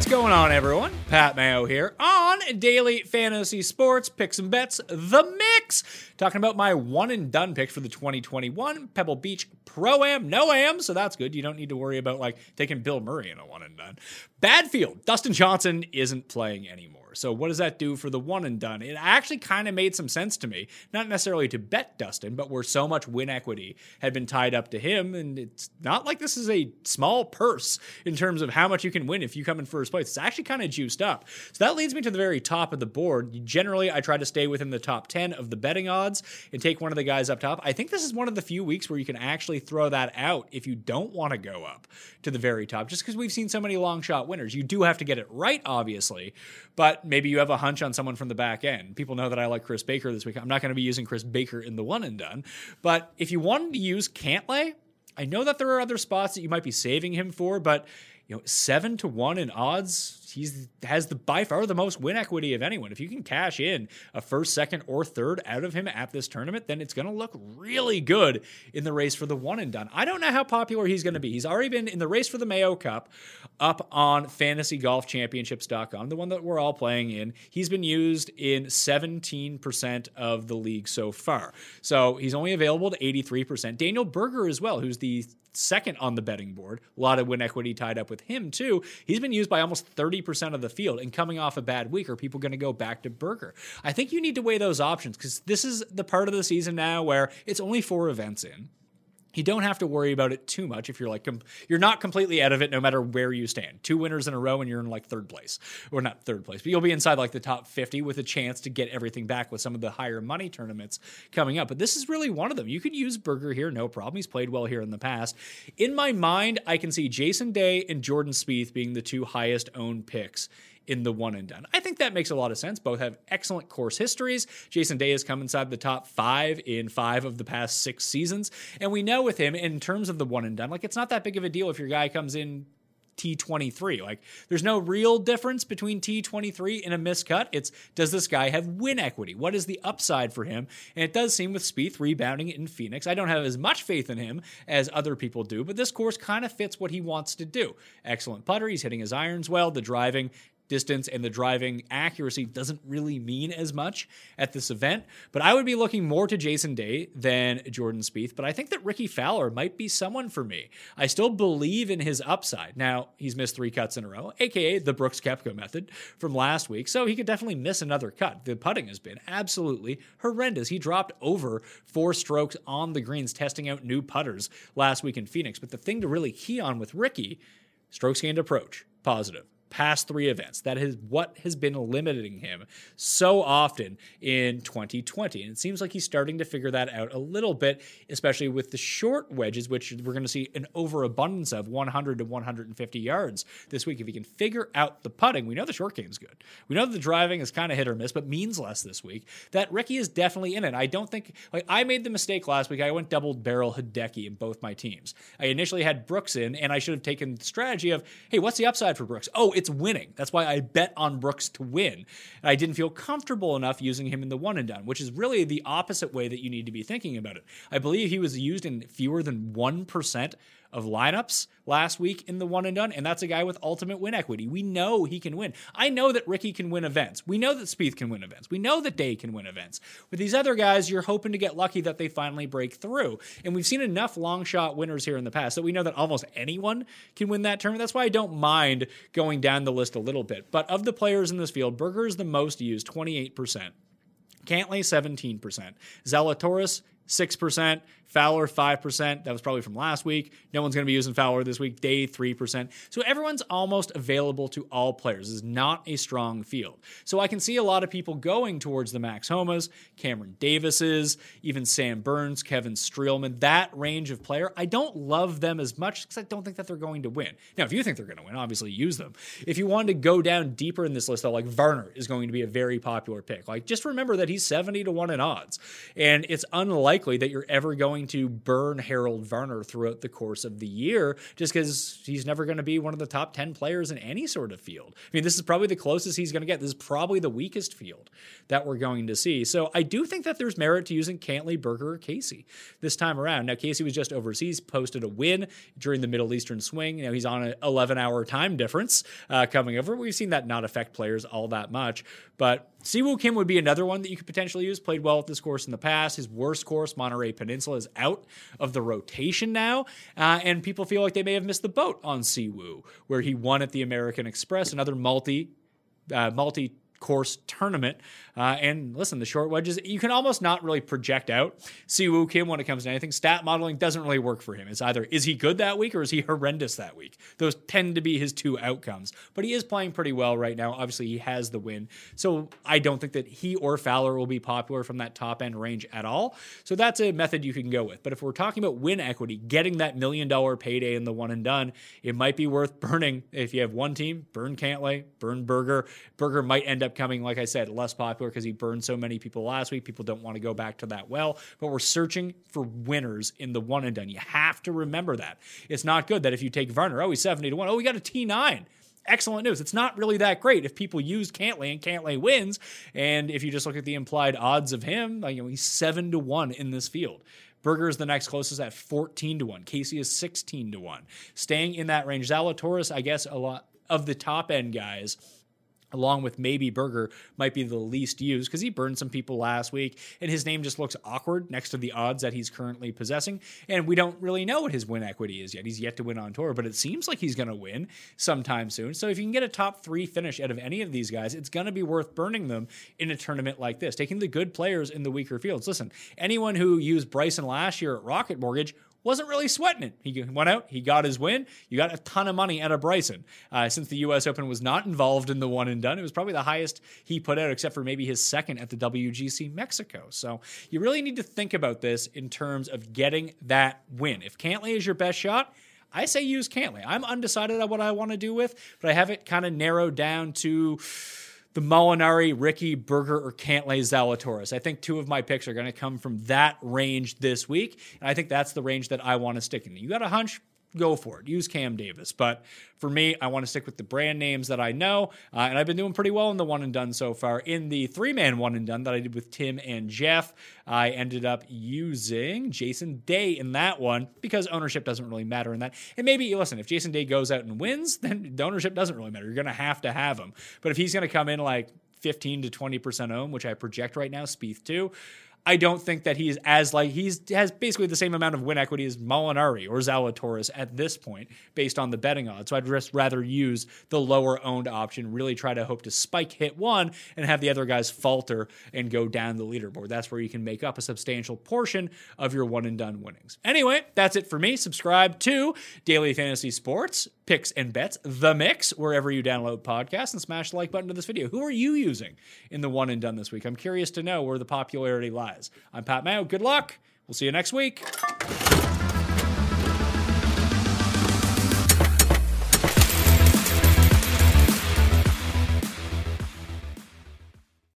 What's going on, everyone? Pat Mayo here on Daily Fantasy Sports Picks and Bets, The Mix. Talking about my one and done picks for the 2021 Pebble Beach Pro Am, No Am, so that's good. You don't need to worry about like taking Bill Murray in a one and done. Badfield, Dustin Johnson isn't playing anymore. So what does that do for the one and done? It actually kind of made some sense to me, not necessarily to bet Dustin, but where so much win equity had been tied up to him, and it's not like this is a small purse in terms of how much you can win if you come in first place. It's actually kind of juiced up. So that leads me to the very top of the board. Generally, I try to stay within the top 10 of the betting odds and take one of the guys up top. I think this is one of the few weeks where you can actually throw that out if you don't want to go up to the very top, just because we've seen so many long shot winners. You do have to get it right, obviously, but maybe you have a hunch on someone from the back end. People know that I like Chris Baker this week. I'm not going to be using Chris Baker in the one and done, but if you wanted to use Cantlay, I know that there are other spots that you might be saving him for, but you know, seven to one in odds he's has the by far the most win equity of anyone. If you can cash in a first, second, or third out of him at this tournament, then it's going to look really good in the race for the one and done. I don't know how popular he's going to be. He's already been in the race for the Mayo Cup up on fantasygolfchampionships.com, the one that we're all playing in. He's been used in 17% of the league so far. So he's only available to 83%. Daniel Berger as well, who's the second on the betting board. A lot of win equity tied up with him, too. He's been used by almost 30% of the field. And coming off a bad week, are people going to go back to Berger? I think you need to weigh those options because this is the part of the season now where it's only four events in you don't have to worry about it too much if you're like you're not completely out of it no matter where you stand. Two winners in a row and you're in like third place. Or not third place but you'll be inside like the top 50 with a chance to get everything back with some of the higher money tournaments coming up. But this is really one of them. You could use Berger here no problem. He's played well here in the past. In my mind i can see jason day and jordan Spieth being the two highest owned picks in the one and done. I think that makes a lot of sense. Both have excellent course histories. Jason Day has come inside the top five in five of the past six seasons. And we know with him, in terms of the one and done, like it's not that big of a deal if your guy comes in T23. Like, there's no real difference between T23 and a miscut. It's does this guy have win equity? What is the upside for him? And it does seem with Spieth rebounding in Phoenix. I don't have as much faith in him as other people do, but this course kind of fits what he wants to do. Excellent putter. He's hitting his irons well. The driving distance and the driving accuracy doesn't really mean as much at this event. But I would be looking more to Jason Day than Jordan Spieth. But I think that Rickie Fowler might be someone for me. I still believe in his upside. Now, he's missed three cuts in a row, aka the Brooks Koepka method from last week. So he could definitely miss another cut. The putting has been absolutely horrendous. He dropped over four strokes on the greens testing out new putters last week in Phoenix. But the thing to really key on with Rickie, strokes gained approach, positive past three events. That is what has been limiting him so often in 2020. And it seems like he's starting to figure that out a little bit, especially with the short wedges, which we're going to see an overabundance of 100 to 150 yards this week. If he can figure out the putting, we know the short game's good. We know the driving is kind of hit or miss, but means less this week. That Rickie is definitely in it. I don't think, like, I made the mistake last week. I went double barrel Hideki in both my teams. I initially had Brooks in, and I should have taken the strategy of, hey, what's the upside for Brooks? Oh, it's winning. That's why I bet on Brooks to win. And I didn't feel comfortable enough using him in the one and done, which is really the opposite way that you need to be thinking about it. I believe he was used in fewer than 1% of lineups last week in the one and done, and that's a guy with ultimate win equity. We know he can win. I know that Rickie can win events. We know that Spieth can win events. We know that Day can win events. With these other guys, you're hoping to get lucky that they finally break through. And we've seen enough long shot winners here in the past that we know that almost anyone can win that tournament. That's why I don't mind going down the list a little bit. But of the players in this field, Berger is the most used, 28%. Cantlay, 17%. Zalatoris, 6%. Fowler, 5%. That was probably from last week. No one's going to be using Fowler this week. Day, 3%. So everyone's almost available to all players. This is not a strong field. So I can see a lot of people going towards the Max Homas, Cameron Davises, even Sam Burns, Kevin Streelman, that range of player. I don't love them as much because I don't think that they're going to win. Now, if you think they're going to win, obviously use them. If you wanted to go down deeper in this list, though, like Varner is going to be a very popular pick. Like just remember that he's 70 to 1 in odds. And it's unlikely unlikely that you're ever going to burn Harold Varner throughout the course of the year just because he's never going to be one of the top 10 players in any sort of field. I mean, this is probably the closest he's going to get. This is probably the weakest field that we're going to see. So I do think that there's merit to using Cantlay, Berger, or Casey this time around. Now, Casey was just overseas, posted a win during the Middle Eastern swing. You know, he's on an 11 hour time difference uh, coming over. We've seen that not affect players all that much. But Siwoo Kim would be another one that you could potentially use. Played well at this course in the past. His worst course, Monterey Peninsula, is out of the rotation now. Uh, and people feel like they may have missed the boat on Siwoo, where he won at the American Express, another multi uh, multi course tournament. Uh, and listen, the short wedges, you can almost not really project out Siwoo Kim when it comes to anything. Stat modeling doesn't really work for him. It's either is he good that week or is he horrendous that week? Those tend to be his two outcomes. But he is playing pretty well right now. Obviously, he has the win. So I don't think that he or Fowler will be popular from that top end range at all. So that's a method you can go with. But if we're talking about win equity, getting that million dollar payday in the one and done, it might be worth burning. If you have one team, burn Cantlay, burn Berger. Berger might end up coming, like I said, less popular because he burned so many people last week. People don't want to go back to that well. But we're searching for winners in the one and done. You have to remember that. It's not good that if you take Varner, oh, he's 70 to 1. Oh, we got a T9 excellent news. It's not really that great if people use Cantlay and Cantlay wins. And if you just look at the implied odds of him, like, you know, he's seven to one in this field. Berger is the next closest at 14 to 1. Casey is 16 to 1. Staying in that range. Zalatoris, I guess, a lot of the top end guys along with maybe Berger, might be the least used because he burned some people last week, and his name just looks awkward next to the odds that he's currently possessing. And we don't really know what his win equity is yet. He's yet to win on tour, but it seems like he's going to win sometime soon. So if you can get a top three finish out of any of these guys, it's going to be worth burning them in a tournament like this, taking the good players in the weaker fields. Listen, anyone who used Bryson last year at Rocket Mortgage wasn't really sweating it. He went out, he got his win. You got a ton of money out of Bryson. Uh, since the U.S. Open was not involved in the one and done, it was probably the highest he put out, except for maybe his second at the WGC Mexico. So you really need to think about this in terms of getting that win. If Cantlay is your best shot, I say use Cantlay. I'm undecided on what I want to do with, but I have it kind of narrowed down to the Molinari, Rickie, Berger, or Cantlay Zalatoris. I think two of my picks are going to come from that range this week. And I think that's the range that I want to stick in. You got a hunch? Go for it. Use Cam Davis. But for me, I want to stick with the brand names that I know. Uh, and I've been doing pretty well in the one and done so far. In the three man one and done that I did with Tim and Jeff, I ended up using Jason Day in that one because ownership doesn't really matter in that. And maybe, listen, if Jason Day goes out and wins, then the ownership doesn't really matter. You're going to have to have him. But if he's going to come in like 15 to 20% own, which I project right now, Spieth too. I don't think that he's as like he's has basically the same amount of win equity as Molinari or Zalatoris at this point based on the betting odds. So I'd just rather use the lower owned option, really try to hope to spike hit one and have the other guys falter and go down the leaderboard. That's where you can make up a substantial portion of your one and done winnings. Anyway, that's it for me. Subscribe to Daily Fantasy Sports, Picks and Bets, The Mix, wherever you download podcasts, and smash the like button to this video. Who are you using in the one and done this week? I'm curious to know where the popularity lies. I'm Pat Mayo. Good luck. We'll see you next week.